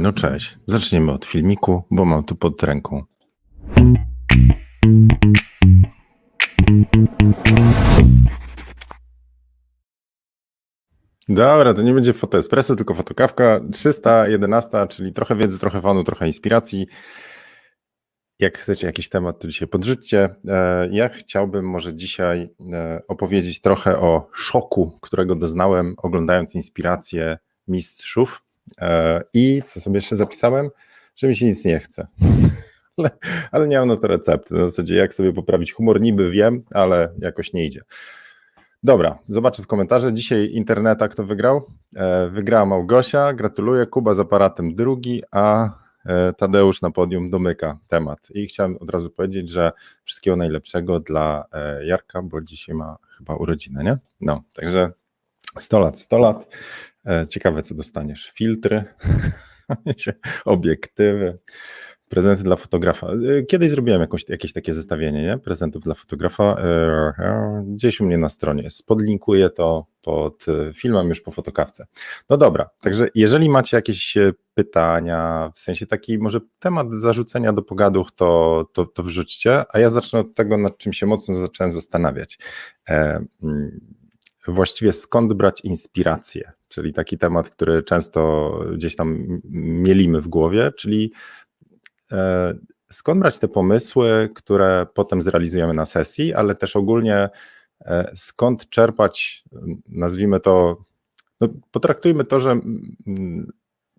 No cześć. Zaczniemy od filmiku, bo mam tu pod ręką. Dobra, to nie będzie fotoespresso, tylko fotokawka 311, czyli trochę wiedzy, trochę fanu, trochę inspiracji. Jak chcecie jakiś temat, to dzisiaj podrzućcie. E, Ja chciałbym może dzisiaj e, opowiedzieć trochę o szoku, którego doznałem oglądając inspirację mistrzów. E, I co sobie jeszcze zapisałem? Że mi się nic nie chce. Ale, ale nie mam na to recepty. W zasadzie jak sobie poprawić humor, niby wiem, ale jakoś nie idzie. Dobra, zobaczę w komentarzach. Dzisiaj interneta kto wygrał? E, Wygrała Małgosia, gratuluję. Kuba z aparatem drugi, a e, Tadeusz na podium domyka temat. I chciałem od razu powiedzieć, że wszystkiego najlepszego dla Jarka, bo dzisiaj ma chyba urodziny, nie? No, także 100 lat, 100 lat. E, Ciekawe, co dostaniesz. Filtry, obiektywy, prezenty dla fotografa. E, Kiedyś zrobiłem jakąś, jakieś takie zestawienie nie? prezentów dla fotografa. E, Gdzieś u mnie na stronie jest. Podlinkuję to pod filmem już po fotokawce. No dobra, także jeżeli macie jakieś pytania, w sensie taki może temat zarzucenia do pogaduch, to, to, to wrzućcie, a ja zacznę od tego, nad czym się mocno zacząłem zastanawiać. E, właściwie skąd brać inspirację, czyli taki temat, który często gdzieś tam mielimy w głowie, czyli e, skąd brać te pomysły, które potem zrealizujemy na sesji, ale też ogólnie e, skąd czerpać, nazwijmy to, no, potraktujmy to, że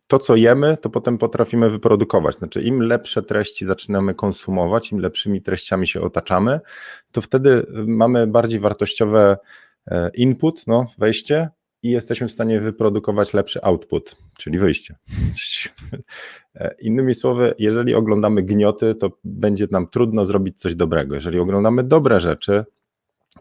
to, co jemy, to potem potrafimy wyprodukować. Znaczy, im lepsze treści zaczynamy konsumować, im lepszymi treściami się otaczamy, to wtedy mamy bardziej wartościowe e, input, no, wejście i jesteśmy w stanie wyprodukować lepszy output, czyli wyjście. E, Innymi słowy, jeżeli oglądamy gnioty, to będzie nam trudno zrobić coś dobrego. Jeżeli oglądamy dobre rzeczy,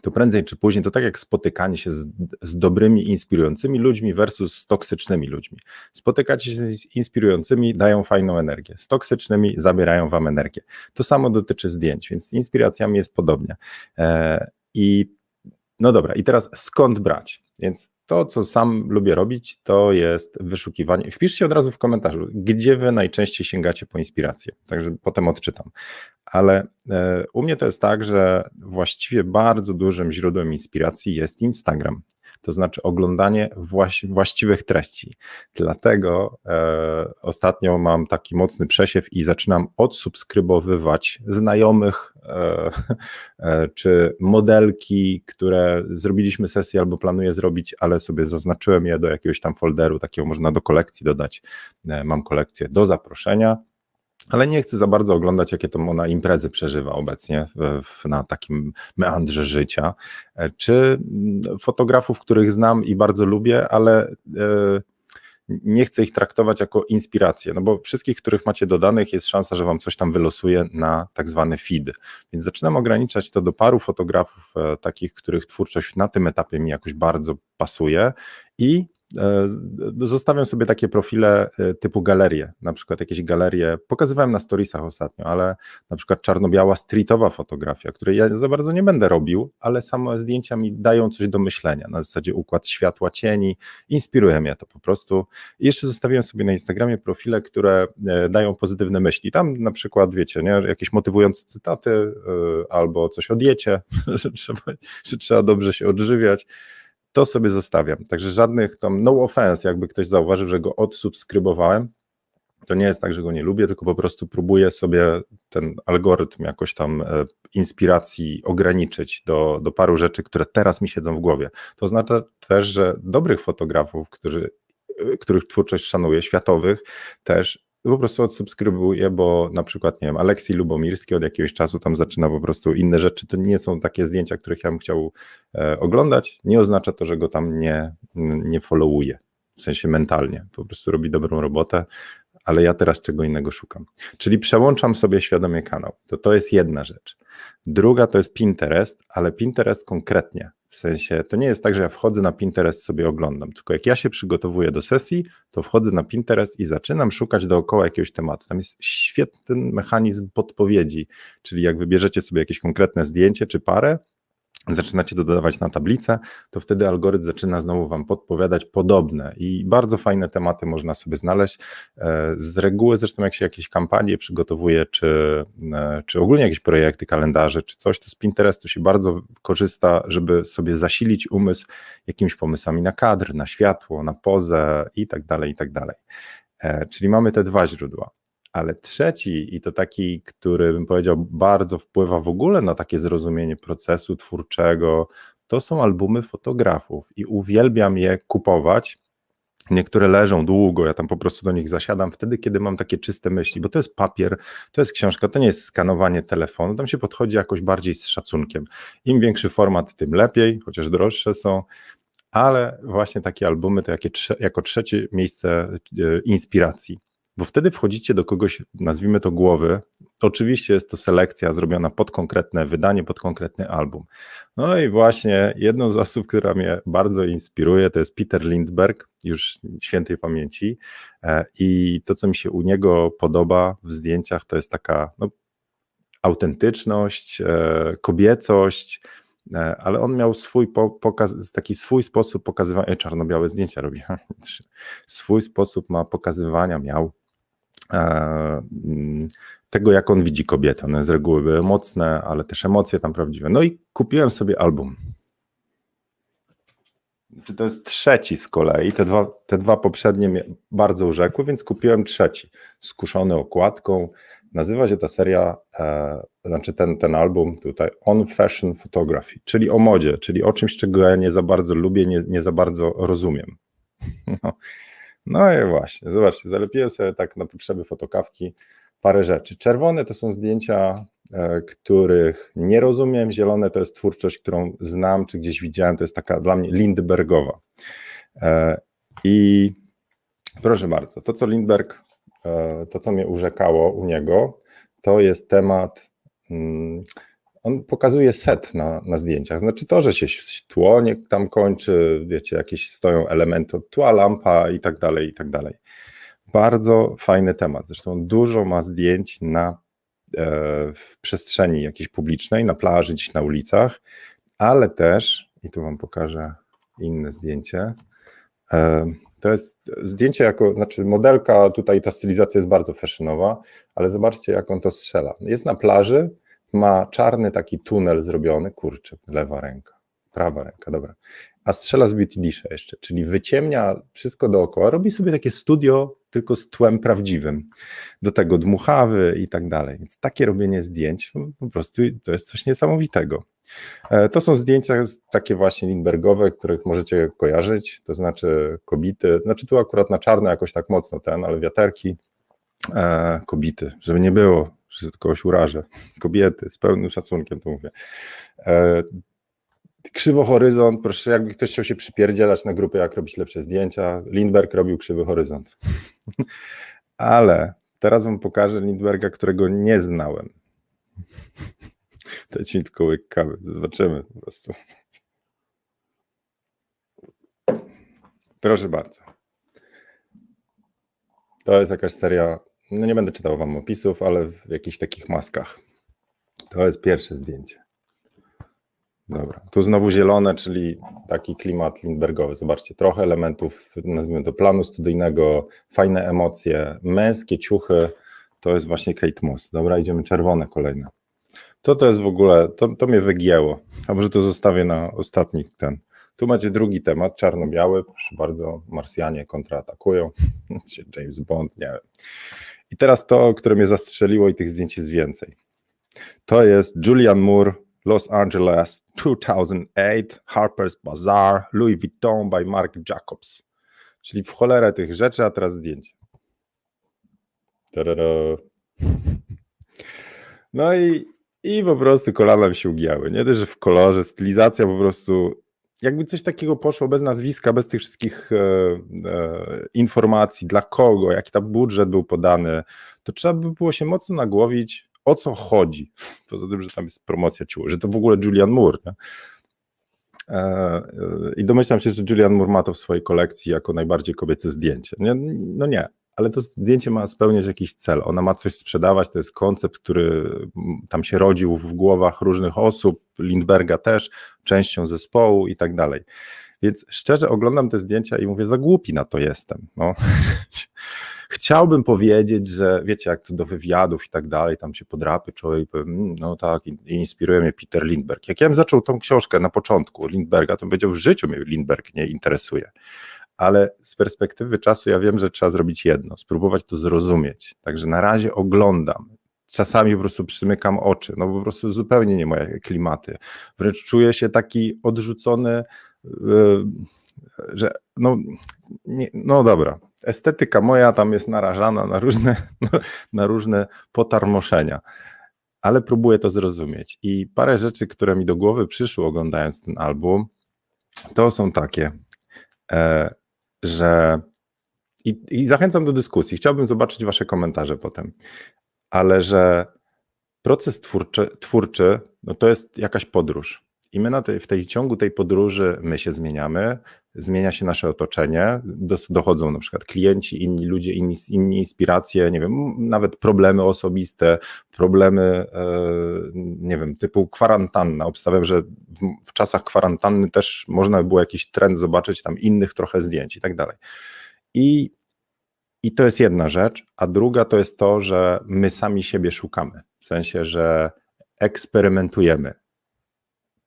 to prędzej czy później to tak jak spotykanie się z, z dobrymi, inspirującymi ludźmi versus z toksycznymi ludźmi. Spotykacie się z inspirującymi, dają fajną energię, z toksycznymi zabierają wam energię. To samo dotyczy zdjęć, więc z inspiracjami jest podobnie. E, I no dobra, i teraz skąd brać? Więc to, co sam lubię robić, to jest wyszukiwanie. Wpiszcie od razu w komentarzu, gdzie wy najczęściej sięgacie po inspirację, także potem odczytam. Ale e, u mnie to jest tak, że właściwie bardzo dużym źródłem inspiracji jest Instagram. To znaczy oglądanie właś, właściwych treści. Dlatego e, ostatnio mam taki mocny przesiew i zaczynam odsubskrybowywać znajomych e, e, czy modelki, które zrobiliśmy sesję albo planuję zrobić, ale sobie zaznaczyłem je do jakiegoś tam folderu, takiego można do kolekcji dodać. E, mam kolekcję do zaproszenia ale nie chcę za bardzo oglądać, jakie to ona imprezy przeżywa obecnie w, na takim meandrze życia, E, czy mm, fotografów, których znam i bardzo lubię, ale e, nie chcę ich traktować jako inspirację, no bo wszystkich, których macie dodanych, jest szansa, że wam coś tam wylosuje na tak zwany feed. Więc zaczynam ograniczać to do paru fotografów, e, takich, których twórczość na tym etapie mi jakoś bardzo pasuje i Zostawiam sobie takie profile e, typu galerie, na przykład jakieś galerie, pokazywałem na storiesach ostatnio, ale na przykład czarno-biała streetowa fotografia, której ja za bardzo nie będę robił, ale same zdjęcia mi dają coś do myślenia, na zasadzie układ światła, cieni, inspiruje mnie to po prostu. I jeszcze zostawiłem sobie na Instagramie profile, które e, dają pozytywne myśli, tam na przykład wiecie, nie, jakieś motywujące cytaty albo coś o diecie, że trzeba, że trzeba dobrze się odżywiać, to sobie zostawiam. Także żadnych tam no offense, jakby ktoś zauważył, że go odsubskrybowałem. To nie jest tak, że go nie lubię, tylko po prostu próbuję sobie ten algorytm jakoś tam e, inspiracji ograniczyć do, do paru rzeczy, które teraz mi siedzą w głowie. To oznacza też, że dobrych fotografów, którzy, e, których twórczość szanuję, światowych, też po prostu odsubskrybuję, bo na przykład, nie wiem, Aleksiej Lubomirski od jakiegoś czasu tam zaczyna po prostu inne rzeczy, to nie są takie zdjęcia, których ja bym chciał e, oglądać, nie oznacza to, że go tam nie, nie followuję, w sensie mentalnie, po prostu robi dobrą robotę, ale ja teraz czego innego szukam. Czyli przełączam sobie świadomie kanał, to to jest jedna rzecz. Druga to jest Pinterest, ale Pinterest konkretnie, w sensie, to nie jest tak, że ja wchodzę na Pinterest, sobie oglądam, tylko jak ja się przygotowuję do sesji, to wchodzę na Pinterest i zaczynam szukać dookoła jakiegoś tematu. Tam jest świetny mechanizm podpowiedzi, czyli jak wybierzecie sobie jakieś konkretne zdjęcie czy parę, zaczynacie dodawać na tablicę, to wtedy algorytm zaczyna znowu Wam podpowiadać podobne i bardzo fajne tematy można sobie znaleźć. E, z reguły zresztą jak się jakieś kampanie przygotowuje, czy, e, czy ogólnie jakieś projekty, kalendarze, czy coś, to z Pinterestu się bardzo korzysta, żeby sobie zasilić umysł jakimiś pomysłami na kadr, na światło, na pozę i tak dalej, i tak dalej. E, czyli mamy te dwa źródła. Ale trzeci, i to taki, który bym powiedział, bardzo wpływa w ogóle na takie zrozumienie procesu twórczego, to są albumy fotografów i uwielbiam je kupować. Niektóre leżą długo, ja tam po prostu do nich zasiadam wtedy, kiedy mam takie czyste myśli, bo to jest papier, to jest książka, to nie jest skanowanie telefonu, tam się podchodzi jakoś bardziej z szacunkiem. Im większy format, tym lepiej, chociaż droższe są, ale właśnie takie albumy to jakie, jako trzecie miejsce e, inspiracji bo wtedy wchodzicie do kogoś, nazwijmy to głowy. Oczywiście jest to selekcja zrobiona pod konkretne wydanie, pod konkretny album. No i właśnie jedną z osób, która mnie bardzo inspiruje, to jest Peter Lindberg, już świętej pamięci. E, I to, co mi się u niego podoba w zdjęciach, to jest taka no, autentyczność, e, kobiecość, e, ale on miał swój pokaz, taki swój sposób pokazywania, czarno-białe zdjęcia robi, swój sposób ma pokazywania miał tego, jak on widzi kobietę. One z reguły były mocne, ale też emocje tam prawdziwe. No i kupiłem sobie album. Czy to jest trzeci z kolei? Te dwa, te dwa poprzednie mnie bardzo urzekły, więc kupiłem trzeci, skuszony okładką. Nazywa się ta seria, e, znaczy ten, ten album tutaj On Fashion Photography, czyli o modzie, czyli o czymś, czego ja nie za bardzo lubię, nie, nie za bardzo rozumiem. No. No i właśnie, zobaczcie, zalepiłem sobie tak na potrzeby fotokawki parę rzeczy. Czerwone to są zdjęcia, e, których nie rozumiem, zielone to jest twórczość, którą znam, czy gdzieś widziałem, to jest taka dla mnie Lindbergowa. E, I proszę bardzo, to co Lindberg, e, to co mnie urzekało u niego, to jest temat mm, on pokazuje set na, na zdjęciach. Znaczy to, że się tło nie tam kończy, wiecie, jakieś stoją elementy od tła, lampa i tak dalej, i tak dalej. Bardzo fajny temat. Zresztą dużo ma zdjęć na, e, w przestrzeni jakiejś publicznej, na plaży, gdzieś na ulicach, ale też, i tu wam pokażę inne zdjęcie, e, to jest zdjęcie jako, znaczy modelka, tutaj ta stylizacja jest bardzo fashionowa, ale zobaczcie jak on to strzela. Jest na plaży, ma czarny taki tunel zrobiony, kurczę, lewa ręka, prawa ręka, dobra, a strzela z Beauty Disha jeszcze, czyli wyciemnia wszystko dookoła, robi sobie takie studio tylko z tłem prawdziwym, do tego dmuchawy i tak dalej, więc takie robienie zdjęć no, po prostu to jest coś niesamowitego. E, to są zdjęcia takie właśnie Lindbergowe, których możecie kojarzyć, to znaczy kobity, znaczy tu akurat na czarno jakoś tak mocno ten, ale wiaterki, e, kobity, żeby nie było, że kogoś urażę, kobiety, z pełnym szacunkiem to mówię. E, krzywo horyzont, proszę, jakby ktoś chciał się przypierdzielać na grupę, jak robić lepsze zdjęcia, Lindberg robił krzywy horyzont. Ale teraz wam pokażę Lindberga, którego nie znałem. Dajcie mi tylko łyk kawy, zobaczymy po prostu. Proszę bardzo. To jest jakaś seria no nie będę czytał wam opisów, ale w jakichś takich maskach. To jest pierwsze zdjęcie. Dobra, tu znowu zielone, czyli taki klimat Lindbergowy. Zobaczcie, trochę elementów, nazwijmy to planu studyjnego, fajne emocje, męskie ciuchy. To jest właśnie Kate Moss. Dobra, idziemy czerwone kolejne. To to jest w ogóle, to, to mnie wygięło. A może to zostawię na ostatni ten. Tu macie drugi temat, czarno-biały. Proszę bardzo, Marsjanie kontratakują. James Bond, nie wiem. I teraz to, które mnie zastrzeliło i tych zdjęć jest więcej. To jest Julian Moore, Los Angeles 2008, Harper's Bazaar, Louis Vuitton by Mark Jacobs. Czyli w cholerę tych rzeczy, a teraz zdjęcie. Tarara. No i, i po prostu kolana mi się ugięły. Nie też, że w kolorze, stylizacja po prostu jakby coś takiego poszło bez nazwiska, bez tych wszystkich e, e, informacji, dla kogo, jaki tam budżet był podany, to trzeba by było się mocno nagłowić, o co chodzi. Poza tym, że tam jest promocja ciuły, że to w ogóle Julian Moore. Nie? E, e, I domyślam się, że Julian Moore ma to w swojej kolekcji jako najbardziej kobiece zdjęcie. Nie, no nie, ale to zdjęcie ma spełniać jakiś cel. Ona ma coś sprzedawać, to jest koncept, który tam się rodził w głowach różnych osób, Lindberga też, częścią zespołu i tak dalej. Więc szczerze oglądam te zdjęcia i mówię, za głupi na to jestem. No. Chciałbym powiedzieć, że wiecie, jak to do wywiadów i tak dalej, tam się podrapy człowiek mm, no tak, inspiruje mnie Peter Lindberg. Jak ja bym zaczął tą książkę na początku Lindberga, to bym powiedział, w życiu mnie Lindberg nie interesuje. Ale z perspektywy czasu ja wiem, że trzeba zrobić jedno, spróbować to zrozumieć. Także na razie oglądam, czasami po prostu przymykam oczy, no po prostu zupełnie nie moje klimaty. Wręcz czuję się taki odrzucony, yy, że no, nie, no dobra, estetyka moja tam jest narażana na różne, na różne potarmoszenia, ale próbuję to zrozumieć. I parę rzeczy, które mi do głowy przyszły oglądając ten album, to są takie, e, że i, i zachęcam do dyskusji. Chciałbym zobaczyć Wasze komentarze potem, ale że proces twórczy, twórczy no to jest jakaś podróż. I my na tej, w tej ciągu tej podróży my się zmieniamy, zmienia się nasze otoczenie, dochodzą na przykład klienci, inni ludzie, inni, inni inspiracje, nie wiem, nawet problemy osobiste, problemy, e, nie wiem, typu kwarantanna. Obstawiam, że w, w czasach kwarantanny też można by było jakiś trend zobaczyć, tam innych trochę zdjęć i tak dalej. I, I to jest jedna rzecz, a druga to jest to, że my sami siebie szukamy, w sensie, że eksperymentujemy,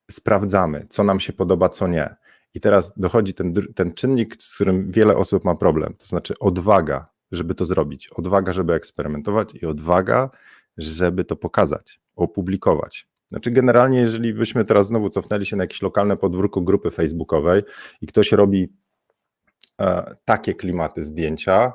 sprawdzamy, co nam się podoba, co nie. I teraz dochodzi ten, ten czynnik, z którym wiele osób ma problem, to znaczy odwaga, żeby to zrobić, odwaga, żeby eksperymentować i odwaga, żeby to pokazać, opublikować. Znaczy, generalnie, jeżeli byśmy teraz znowu cofnęli się na jakieś lokalne podwórko grupy facebookowej i ktoś robi e, takie klimaty zdjęcia,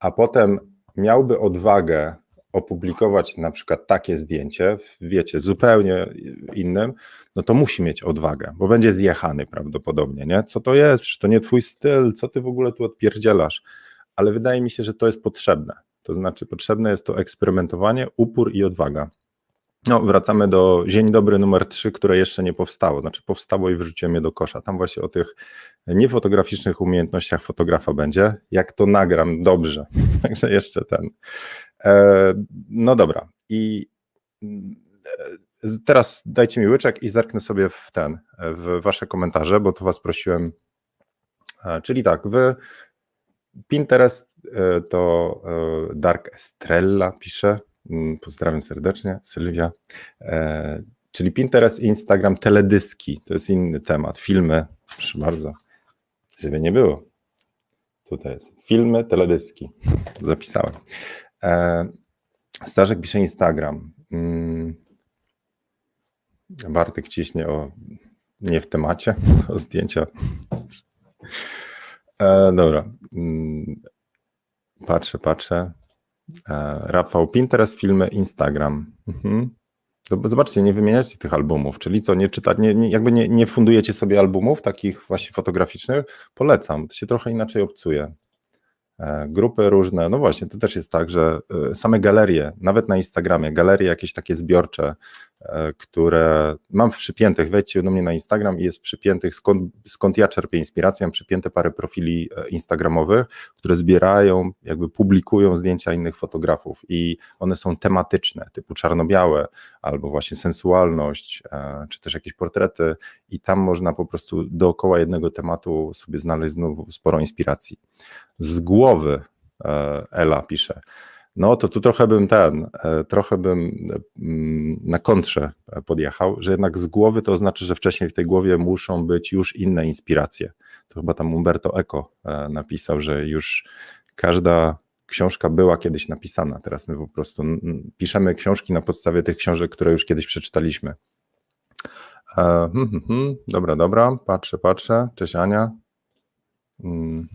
a potem miałby odwagę opublikować na przykład takie zdjęcie, wiecie, zupełnie innym, no to musi mieć odwagę, bo będzie zjechany prawdopodobnie, nie? Co to jest? Przecież to nie twój styl, co ty w ogóle tu odpierdzielasz? Ale wydaje mi się, że to jest potrzebne. To znaczy potrzebne jest to eksperymentowanie, upór i odwaga. No, wracamy do Dzień Dobry numer 3, które jeszcze nie powstało. Znaczy powstało i wrzuciłem je do kosza. Tam właśnie o tych niefotograficznych umiejętnościach fotografa będzie. Jak to nagram dobrze. Także jeszcze ten. E, no dobra. I e, teraz dajcie mi łyczek i zerknę sobie w ten, w wasze komentarze, bo to was prosiłem. E, czyli tak, wy Pinterest to Dark Estrella pisze. Mm, pozdrawiam serdecznie, Sylwia. Czyli Pinterest Instagram teledyski, to jest inny temat. Filmy, proszę bardzo, żeby nie było. Tutaj jest. Filmy, teledyski. Zapisałem. E, Starzek pisze Instagram. Mm. Bartek ciśnie o nie w temacie, o zdjęcia. E, dobra. Mm. Patrzę, patrzę. E, Rafał, Pinterest, filmy, Instagram. Mhm. Zobaczcie, nie wymieniacie tych albumów, czyli co, nie czytać, nie, nie, jakby nie, nie fundujecie sobie albumów takich właśnie fotograficznych, polecam, to się trochę inaczej obcuje. E, grupy różne. No właśnie, to też jest tak, że e, same galerie, nawet na Instagramie, galerie jakieś takie zbiorcze, e, które mam w przypiętych, wejdźcie do mnie na Instagram i jest przypiętych, skąd, skąd ja czerpię inspirację, mam przypięte parę profili instagramowych, które zbierają, jakby publikują zdjęcia innych fotografów i one są tematyczne, typu czarno-białe, albo właśnie sensualność, czy też jakieś portrety i tam można po prostu dookoła jednego tematu sobie znaleźć znowu sporo inspiracji z głowy e, Ela pisze. No to tu trochę bym ten, e, trochę bym mm, na kontrze podjechał, że jednak z głowy to znaczy, że wcześniej w tej głowie muszą być już inne inspiracje. To chyba tam Umberto Eco e, napisał, że już każda książka była kiedyś napisana. Teraz my po prostu piszemy książki na podstawie tych książek, które już kiedyś przeczytaliśmy. Hmm, hmm, hmm. Dobra, dobra, patrzę, patrzę. Cześć Ania. Hmm.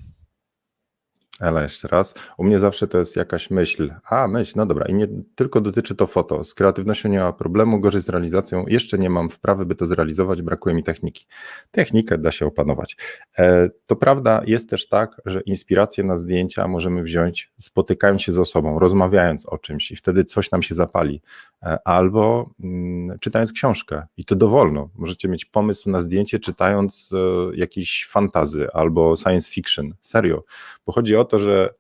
Ale jeszcze raz, u mnie zawsze to jest jakaś myśl. A, myśl, no dobra, i nie tylko dotyczy to foto. Z kreatywnością nie ma problemu, gorzej z realizacją. Jeszcze nie mam wprawy, by to zrealizować, brakuje mi techniki. Technikę da się opanować. E, to prawda, jest też tak, że inspirację na zdjęcia możemy wziąć spotykając się z osobą, rozmawiając o czymś i wtedy coś nam się zapali. E, albo mm, czytając książkę i to dowolno. Możecie mieć pomysł na zdjęcie czytając e, jakiś fantazy albo science fiction. Serio. Bo chodzi o to, że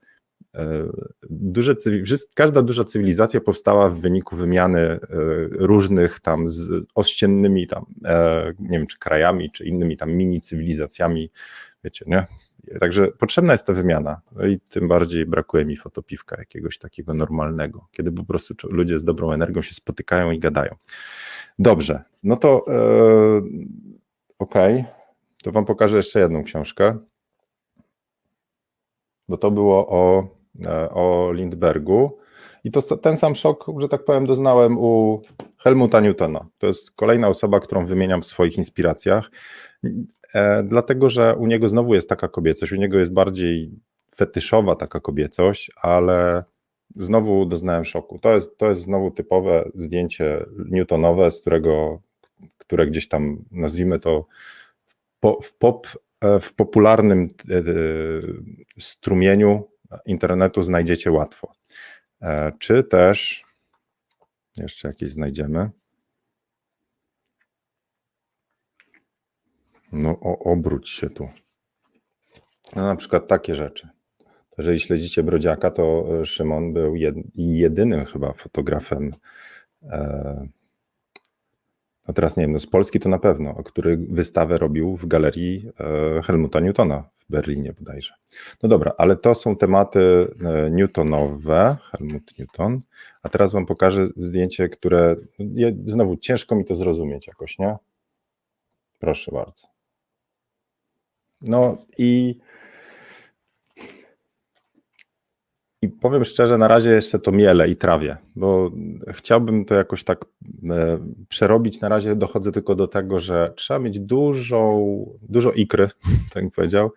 E, duże, każda duża cywilizacja powstała w wyniku wymiany e, różnych tam z ościennymi tam, e, nie wiem, czy krajami, czy innymi tam mini cywilizacjami, wiecie, nie? Także potrzebna jest ta wymiana. No i tym bardziej brakuje mi fotopiwka jakiegoś takiego normalnego, kiedy po prostu ludzie z dobrą energią się spotykają i gadają. Dobrze, no to e, okej, okay. to wam pokażę jeszcze jedną książkę, bo to było o, e, o Lindbergu. I to ten sam szok, że tak powiem, doznałem u Helmuta Newtona. To jest kolejna osoba, którą wymieniam w swoich inspiracjach. E, dlatego że u niego znowu jest taka kobiecość, u niego jest bardziej fetyszowa taka kobiecość, ale znowu doznałem szoku. To jest, to jest znowu typowe zdjęcie newtonowe, z którego, które gdzieś tam nazwijmy to w, pop, w popularnym e, strumieniu internetu znajdziecie łatwo. Czy też jeszcze jakieś znajdziemy. No, o, obróć się tu. No, na przykład takie rzeczy. Jeżeli śledzicie Brodziaka, to e, Szymon był jed, jedynym chyba fotografem, e, no teraz nie wiem, no z Polski to na pewno, który wystawę robił w galerii e, Helmuta Newtona w Berlinie bodajże. No dobra, ale to są tematy e, newtonowe, Helmut Newton, a teraz wam pokażę zdjęcie, które je, znowu ciężko mi to zrozumieć jakoś, nie? Proszę bardzo. No i, i powiem szczerze, na razie jeszcze to miele i trawię, bo chciałbym to jakoś tak e, przerobić. Na razie dochodzę tylko do tego, że trzeba mieć dużą, dużo ikry, tak jak powiedział,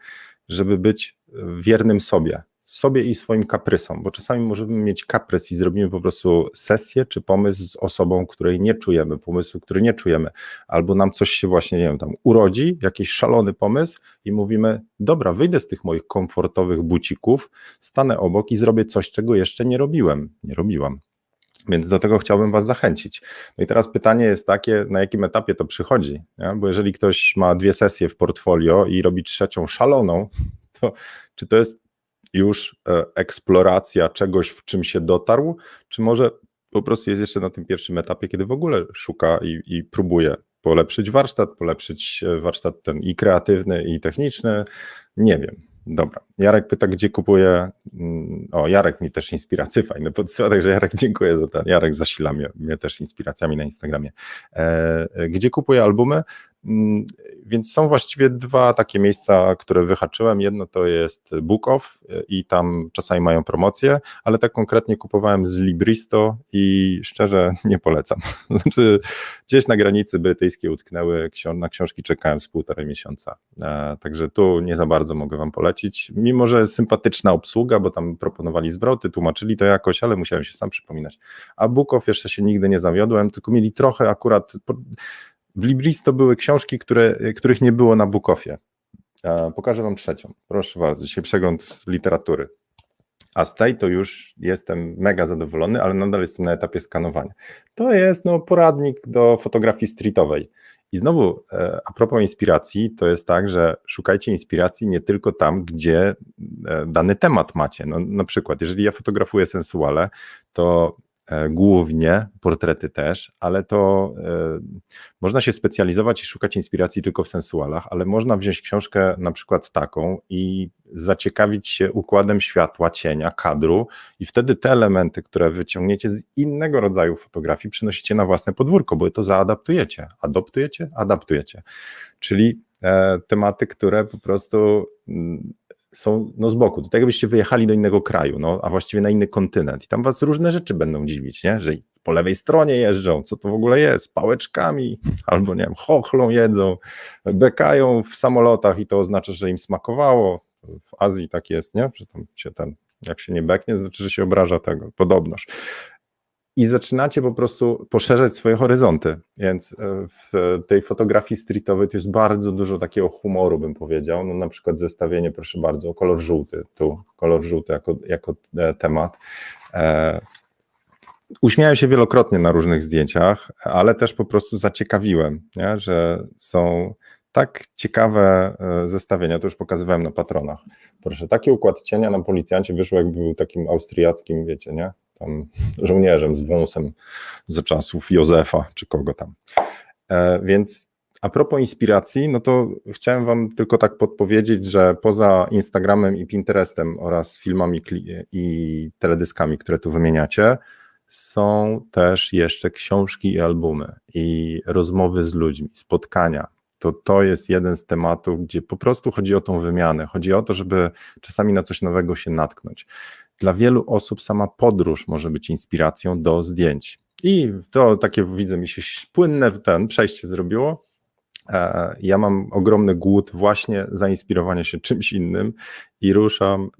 żeby być wiernym sobie sobie i swoim kaprysom, bo czasami możemy mieć kaprys i zrobimy po prostu sesję czy pomysł z osobą, której nie czujemy, pomysłu, który nie czujemy, albo nam coś się właśnie, nie wiem, tam urodzi, jakiś szalony pomysł i mówimy, dobra, wyjdę z tych moich komfortowych bucików, stanę obok i zrobię coś, czego jeszcze nie robiłem, nie robiłam. Więc do tego chciałbym Was zachęcić. No i teraz pytanie jest takie, na jakim etapie to przychodzi? Nie? Bo jeżeli ktoś ma dwie sesje w portfolio i robi trzecią szaloną, to czy to jest już e, eksploracja czegoś, w czym się dotarł, czy może po prostu jest jeszcze na tym pierwszym etapie, kiedy w ogóle szuka i, i próbuje polepszyć warsztat, polepszyć e, warsztat ten i kreatywny, i techniczny. Nie wiem. Dobra. Jarek pyta, gdzie kupuje. Mm, o, Jarek mi też inspiracje fajne podsyła, także Jarek dziękuję za ten. Jarek zasila mnie, mnie też inspiracjami na Instagramie. E, gdzie kupuje albumy? Mm, więc są właściwie dwa takie miejsca, które wyhaczyłem. Jedno to jest Bookoff i tam czasami mają promocje, ale tak konkretnie kupowałem z Libristo i szczerze nie polecam. Znaczy, gdzieś na granicy brytyjskiej utknęły, na książki czekałem z półtorej miesiąca. E, także tu nie za bardzo mogę Wam polecić. Mimo, że sympatyczna obsługa, bo tam proponowali zwroty, tłumaczyli to jakoś, ale musiałem się sam przypominać. A Bookoff jeszcze się nigdy nie zawiodłem, tylko mieli trochę akurat w Libris to były książki, które, których nie było na Bukofie. Pokażę Wam trzecią. Proszę bardzo, dzisiaj przegląd literatury. A z tej to już jestem mega zadowolony, ale nadal jestem na etapie skanowania. To jest no, poradnik do fotografii streetowej. I znowu, e, a propos inspiracji, to jest tak, że szukajcie inspiracji nie tylko tam, gdzie e, dany temat macie. No, na przykład, jeżeli ja fotografuję sensuale, to głównie, portrety też, ale to e, można się specjalizować i szukać inspiracji tylko w sensualach, ale można wziąć książkę na przykład taką i zaciekawić się układem światła, cienia, kadru i wtedy te elementy, które wyciągniecie z innego rodzaju fotografii przynosicie na własne podwórko, bo to zaadaptujecie, adoptujecie, adaptujecie, czyli e, tematy, które po prostu mm, są no, z boku. To tak jakbyście wyjechali do innego kraju, no, a właściwie na inny kontynent i tam was różne rzeczy będą dziwić, nie? że po lewej stronie jeżdżą, co to w ogóle jest, pałeczkami, albo nie wiem, chochlą jedzą, bekają w samolotach i to oznacza, że im smakowało. W Azji tak jest, nie? że tam się ten, jak się nie beknie, znaczy, że się obraża tego, podobnoż i zaczynacie po prostu poszerzać swoje horyzonty. Więc e, w tej fotografii streetowej to jest bardzo dużo takiego humoru, bym powiedział. No, na przykład zestawienie, proszę bardzo, kolor żółty, tu kolor żółty jako, jako e, temat. E, uśmiałem się wielokrotnie na różnych zdjęciach, ale też po prostu zaciekawiłem, nie? że są tak ciekawe e, zestawienia, to już pokazywałem na patronach. Proszę, taki układ cienia na policjancie wyszło, jakby był takim austriackim, wiecie, nie? Tam żołnierzem z wąsem ze czasów Józefa, czy kogo tam. E, więc a propos inspiracji, no to chciałem Wam tylko tak podpowiedzieć, że poza Instagramem i Pinterestem oraz filmami i teledyskami, które tu wymieniacie, są też jeszcze książki i albumy i rozmowy z ludźmi, spotkania. To to jest jeden z tematów, gdzie po prostu chodzi o tą wymianę. Chodzi o to, żeby czasami na coś nowego się natknąć. Dla wielu osób sama podróż może być inspiracją do zdjęć. I to takie widzę mi się płynne ten przejście zrobiło. E, ja mam ogromny głód właśnie zainspirowania się czymś innym i ruszam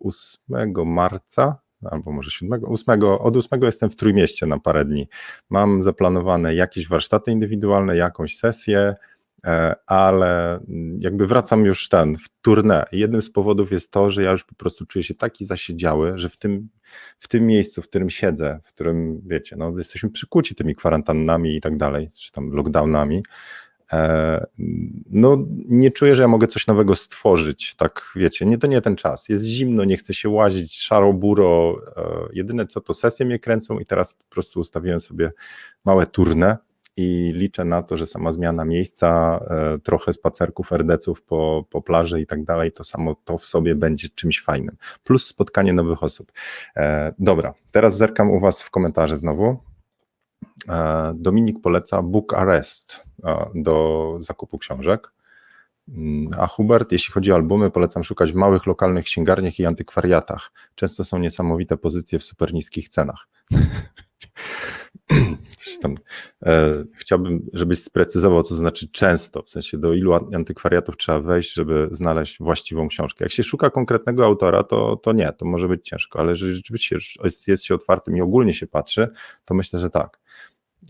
8 e, marca albo może 7, 8, od 8 jestem w Trójmieście na parę dni. Mam zaplanowane jakieś warsztaty indywidualne, jakąś sesję, ale jakby wracam już ten, w tournée. Jednym z powodów jest to, że ja już po prostu czuję się taki zasiedziały, że w tym, w tym miejscu, w którym siedzę, w którym, wiecie, no jesteśmy przykuci tymi kwarantannami i tak dalej, czy tam lockdownami, E, no nie czuję, że ja mogę coś nowego stworzyć, tak wiecie, nie, to nie ten czas, jest zimno, nie chcę się łazić, szaro, buro, e, jedyne co to sesje mnie kręcą i teraz po prostu ustawiłem sobie małe turne i liczę na to, że sama zmiana miejsca, e, trochę spacerków, erdeców po, po plaży i tak dalej, to samo to w sobie będzie czymś fajnym, plus spotkanie nowych osób. Dobra, teraz zerkam u Was w komentarze znowu. E, Dominik poleca Book Arrest e, do zakupu książek. Mm, a Hubert, jeśli chodzi o albumy, polecam szukać w małych lokalnych księgarniach i antykwariatach. Często są niesamowite pozycje w super niskich cenach. Tam, e, chciałbym, żebyś sprecyzował, co znaczy często, w sensie do ilu antykwariatów trzeba wejść, żeby znaleźć właściwą książkę. Jak się szuka konkretnego autora, to, to nie, to może być ciężko, ale jeżeli rzeczywiście jest, jest się otwartym i ogólnie się patrzy, to myślę, że tak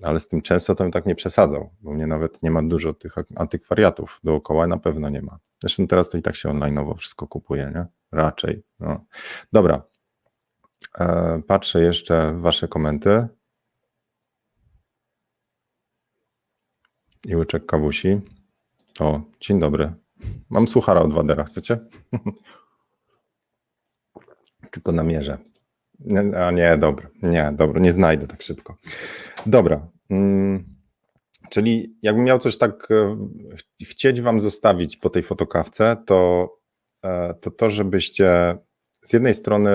ale z tym często to bym tak nie przesadzał, bo mnie nawet nie ma dużo tych antykwariatów dookoła, na pewno nie ma. Zresztą teraz to i tak się online'owo wszystko kupuje, nie? Raczej. No. Dobra. E, patrzę jeszcze w wasze komenty. I łyczek kawusi. O, dzień dobry. Mam słuchara od Wadera, chcecie? Tylko namierzę. A nie, dobra, nie, dobra, nie znajdę tak szybko. Dobra. Mm, czyli jakbym miał coś tak e, chcieć wam zostawić po tej fotokawce, to e, to, to żebyście z jednej strony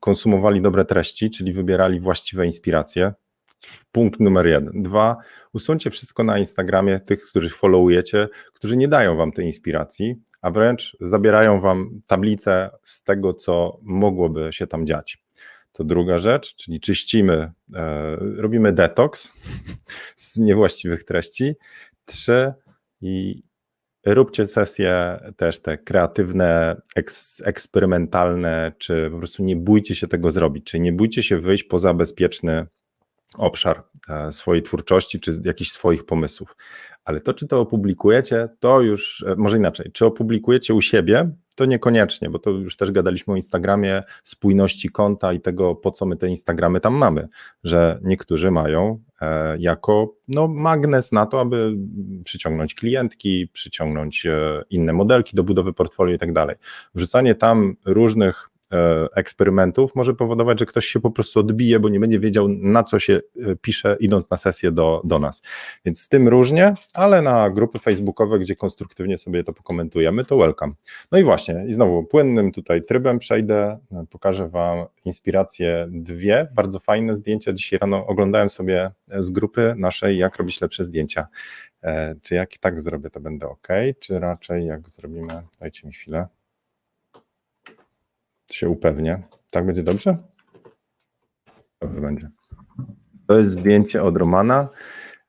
konsumowali dobre treści, czyli wybierali właściwe inspiracje. Punkt numer jeden. Dwa, usuńcie wszystko na Instagramie tych, których followujecie, którzy nie dają wam tej inspiracji, a wręcz zabierają wam tablicę z tego, co mogłoby się tam dziać. To druga rzecz, czyli czyścimy, e, robimy detoks z niewłaściwych treści. Trzy, i róbcie sesje też te kreatywne, eks, eksperymentalne, czy po prostu nie bójcie się tego zrobić, czyli nie bójcie się wyjść poza bezpieczny obszar e, swojej twórczości, czy jakichś swoich pomysłów. Ale to, czy to opublikujecie, to już, e, może inaczej, czy opublikujecie u siebie, to niekoniecznie, bo to już też gadaliśmy o Instagramie, spójności konta i tego, po co my te Instagramy tam mamy, że niektórzy mają e, jako no, magnes na to, aby przyciągnąć klientki, przyciągnąć inne modelki do budowy portfolio i tak dalej. Wrzucanie tam różnych eksperymentów może powodować, że ktoś się po prostu odbije, bo nie będzie wiedział, na co się e, pisze, idąc na sesję do, do nas. Więc z tym różnie, ale na grupy facebookowe, gdzie konstruktywnie sobie to pokomentujemy, to welcome. No i właśnie, i znowu płynnym tutaj trybem przejdę, e, pokażę Wam inspiracje dwie, bardzo fajne zdjęcia. Dzisiaj rano oglądałem sobie z grupy naszej, jak robić lepsze zdjęcia. Czy jak tak zrobię, to będę ok, czy raczej jak zrobimy, dajcie mi chwilę się upewnię. Tak będzie dobrze? Dobrze będzie. To jest zdjęcie od Romana.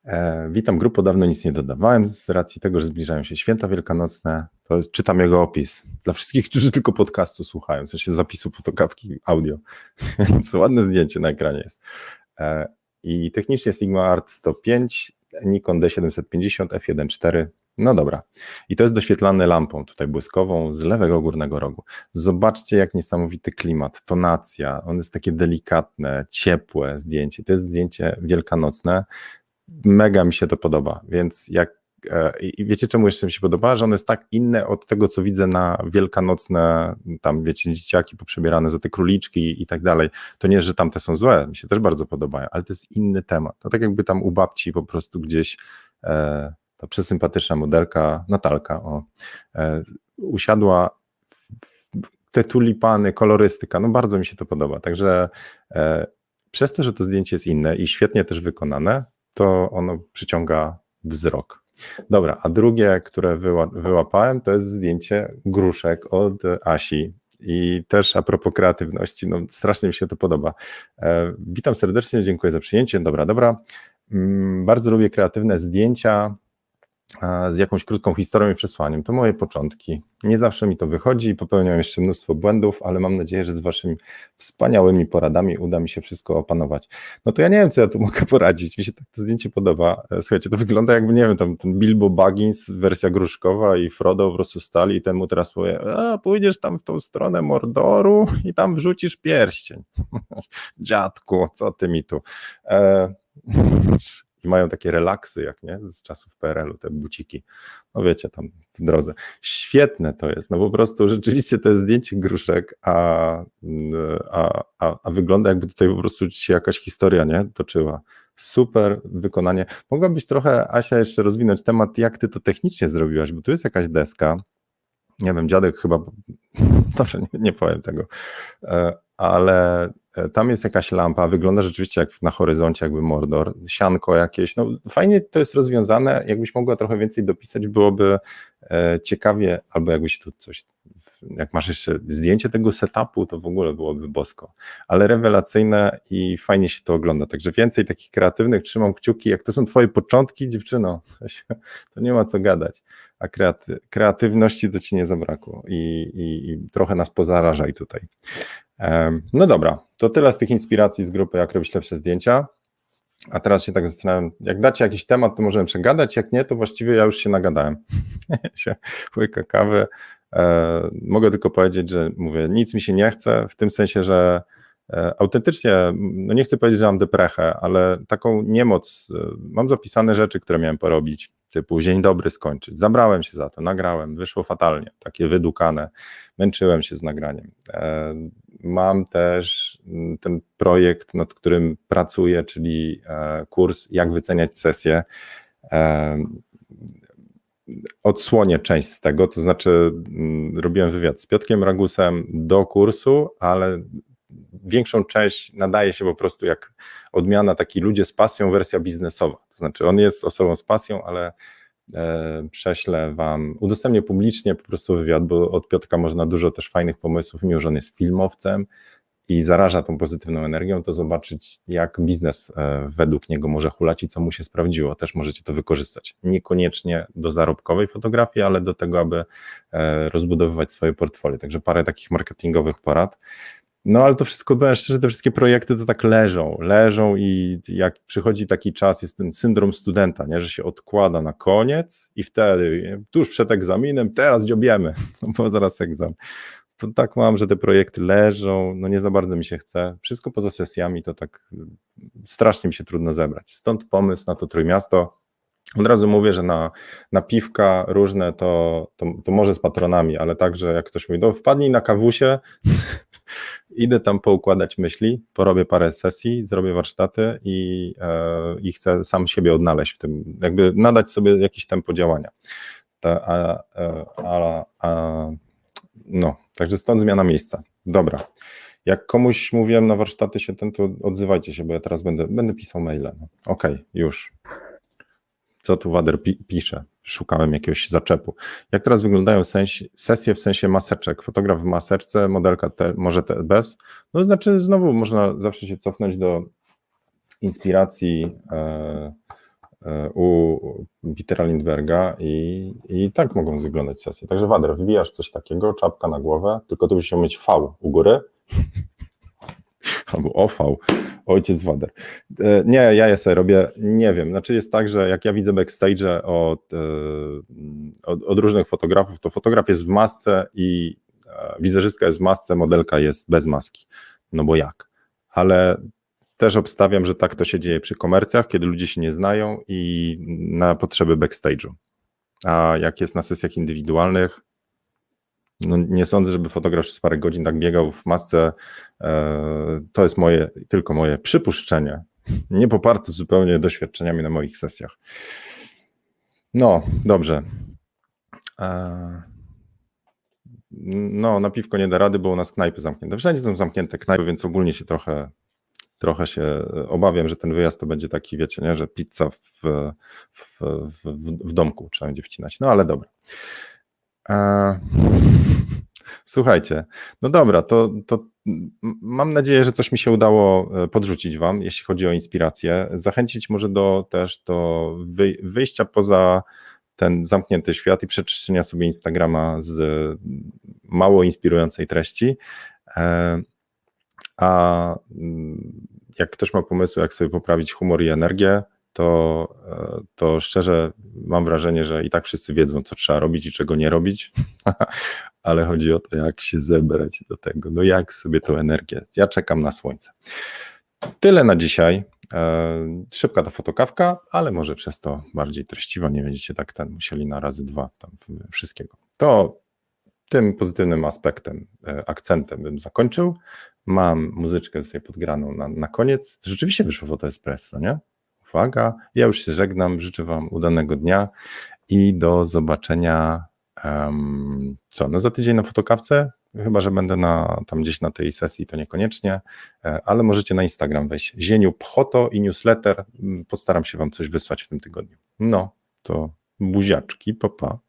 E, witam grupę, dawno nic nie dodawałem z racji tego, że zbliżają się święta wielkanocne. To jest, czytam jego opis. Dla wszystkich, którzy tylko podcastu słuchają, w sensie zapisu fotokawki audio. Więc ładne zdjęcie na ekranie jest. E, I technicznie Sigma Art 105, Nikon D750, f1.4, no dobra. I to jest doświetlane lampą tutaj błyskową z lewego górnego rogu. Zobaczcie, jak niesamowity klimat, tonacja. On jest takie delikatne, ciepłe zdjęcie. To jest zdjęcie wielkanocne. Mega mi się to podoba, więc jak e, i wiecie czemu jeszcze mi się podoba, że ono jest tak inne od tego, co widzę na wielkanocne, tam wiecie, dzieciaki poprzebierane za te króliczki i tak dalej. To nie, że tamte są złe, mi się też bardzo podobają, ale to jest inny temat. To tak jakby tam u babci po prostu gdzieś e, ta przesympatyczna modelka Natalka o, e, usiadła te tulipany, kolorystyka, no bardzo mi się to podoba. Także e, przez to, że to zdjęcie jest inne i świetnie też wykonane, to ono przyciąga wzrok. Dobra, a drugie, które wyła, wyłapałem, to jest zdjęcie gruszek od Asi. I też a propos kreatywności, no strasznie mi się to podoba. E, witam serdecznie, dziękuję za przyjęcie. Dobra, dobra. Mm, bardzo lubię kreatywne zdjęcia z jakąś krótką historią i przesłaniem. To moje początki. Nie zawsze mi to wychodzi i popełniam jeszcze mnóstwo błędów, ale mam nadzieję, że z Waszymi wspaniałymi poradami uda mi się wszystko opanować. No to ja nie wiem, co ja tu mogę poradzić. Mi się tak to zdjęcie podoba. E, słuchajcie, to wygląda jakby, nie wiem, tam ten Bilbo Baggins, wersja gruszkowa i Frodo po prostu stali i ten mu teraz powie, a pójdziesz tam w tą stronę Mordoru i tam wrzucisz pierścień. Dziadku, co ty mi tu? E i mają takie relaksy, jak nie, z czasów PRL-u, te buciki, no wiecie, tam w drodze. Świetne to jest, no po prostu rzeczywiście to jest zdjęcie gruszek, a, a, a, a wygląda jakby tutaj po prostu się jakaś historia, nie, toczyła. Super wykonanie. Mogłabyś trochę, Asia, jeszcze rozwinąć temat, jak ty to technicznie zrobiłaś, bo tu jest jakaś deska, nie wiem, dziadek chyba, dobrze, nie, nie powiem tego, e, ale e, tam jest jakaś lampa, wygląda rzeczywiście jak na horyzoncie jakby Mordor, sianko jakieś, no fajnie to jest rozwiązane, jakbyś mogła trochę więcej dopisać, byłoby e, ciekawie, albo jakbyś tu coś, jak masz jeszcze zdjęcie tego setupu, to w ogóle byłoby bosko, ale rewelacyjne i fajnie się to ogląda, także więcej takich kreatywnych, trzymam kciuki, jak to są twoje początki dziewczyno, to nie ma co gadać, a kreaty kreatywności to ci nie zabrakło. I, i, i trochę nas pozarażaj tutaj. No dobra, to tyle z tych inspiracji z grupy, jak robić lepsze zdjęcia. A teraz się tak zastanawiam, jak dacie jakiś temat, to możemy przegadać, jak nie, to właściwie ja już się nagadałem. Łyka kawy. E, mogę tylko powiedzieć, że mówię, nic mi się nie chce, w tym sensie, że e, autentycznie, no nie chcę powiedzieć, że mam deprechę, ale taką niemoc, e, mam zapisane rzeczy, które miałem porobić, typu dzień dobry skończyć. Zabrałem się za to, nagrałem, wyszło fatalnie, takie wydukane, męczyłem się z nagraniem. Mam też mm, ten projekt, nad którym pracuję, czyli e, kurs Jak wyceniać sesję. E, odsłonię część z tego, to znaczy mm, robiłem wywiad z Piotkiem Ragusem do kursu, ale większą część nadaje się po prostu jak odmiana taki ludzie z pasją, wersja biznesowa. To znaczy on jest osobą z pasją, ale prześlę Wam, udostępnię publicznie po prostu wywiad, bo od Piotrka można dużo też fajnych pomysłów, mimo że on jest filmowcem i zaraża tą pozytywną energią, to zobaczyć, jak biznes e, według niego może hulać i co mu się sprawdziło. Też możecie to wykorzystać. Niekoniecznie do zarobkowej fotografii, ale do tego, aby e, rozbudowywać swoje portfolio. Także parę takich marketingowych porad. No ale to wszystko, powiem szczerze, te wszystkie projekty to tak leżą, leżą i jak przychodzi taki czas, jest ten syndrom studenta, nie? że się odkłada na koniec i wtedy, tuż przed egzaminem, teraz dziobiemy, bo zaraz egzamin. To tak mam, że te projekty leżą, no nie za bardzo mi się chce. Wszystko poza sesjami to tak strasznie mi się trudno zebrać. Stąd pomysł na to Trójmiasto. Od razu mówię, że na, na piwka różne to, to, to może z patronami, ale także jak ktoś mówi, no wpadnij na kawusie, idę tam poukładać myśli, porobię parę sesji, zrobię warsztaty i, e, i chcę sam siebie odnaleźć w tym, jakby nadać sobie jakiś tempo działania. Ta, a, e, a, a, no, także stąd zmiana miejsca. Dobra. Jak komuś mówiłem na warsztaty się ten, to odzywajcie się, bo ja teraz będę, będę pisał maile. No. Okej, okay, już co tu Wader pi pisze. Szukałem jakiegoś zaczepu. Jak teraz wyglądają sesje w sensie maseczek? Fotograf w maseczce, modelka te, może te bez? No znaczy znowu można zawsze się cofnąć do inspiracji e, e, u Petera Lindberga i, i tak mogą wyglądać sesje. Także Wader, wybijasz coś takiego, czapka na głowę, tylko tu byś mieć V u góry albo OV, ojciec Wader. E, nie, ja je sobie robię, nie wiem, znaczy jest tak, że jak ja widzę backstage od, e, od, od różnych fotografów, to fotograf jest w masce i e, wizerzystka jest w masce, modelka jest bez maski, no bo jak? Ale też obstawiam, że tak to się dzieje przy komercjach, kiedy ludzie się nie znają i na potrzeby backstage'u. a jak jest na sesjach indywidualnych, no nie sądzę, żeby fotograf przez parę godzin tak biegał w masce. E, to jest moje, tylko moje przypuszczenie, nie poparte zupełnie doświadczeniami na moich sesjach. No, dobrze. E, no, na piwko nie da rady, bo u nas knajpy zamknięte. Wszędzie są zamknięte knajpy, więc ogólnie się trochę, trochę się obawiam, że ten wyjazd to będzie taki, wiecie, nie, że pizza w, w, w, w domku trzeba będzie wcinać. No ale dobra. E, słuchajcie, no dobra, to, to mam nadzieję, że coś mi się udało e, podrzucić Wam, jeśli chodzi o inspirację. Zachęcić może do też do wyjścia poza ten zamknięty świat i przeczyszczenia sobie Instagrama z mało inspirującej treści. E, a mm, jak ktoś ma pomysły, jak sobie poprawić humor i energię, to, e, to szczerze mam wrażenie, że i tak wszyscy wiedzą, co trzeba robić i czego nie robić, ale chodzi o to, jak się zebrać do tego, no jak sobie tą energię. Ja czekam na słońce. Tyle na dzisiaj. E, szybka ta fotokawka, ale może przez to bardziej treściwa, nie będziecie tak ten musieli na razy dwa tam wszystkiego. To tym pozytywnym aspektem, e, akcentem bym zakończył. Mam muzyczkę tutaj podgraną na, na koniec. Rzeczywiście wyszło foto espresso, nie? Uwaga, ja już się żegnam, życzę Wam udanego dnia i do zobaczenia co, no za tydzień na fotokawce? Chyba, że będę na, tam gdzieś na tej sesji, to niekoniecznie, e, ale możecie na Instagram wejść. Zieniu Pchoto i newsletter. Mm, postaram się Wam coś wysłać w tym tygodniu. No, to buziaczki, papa. Pa.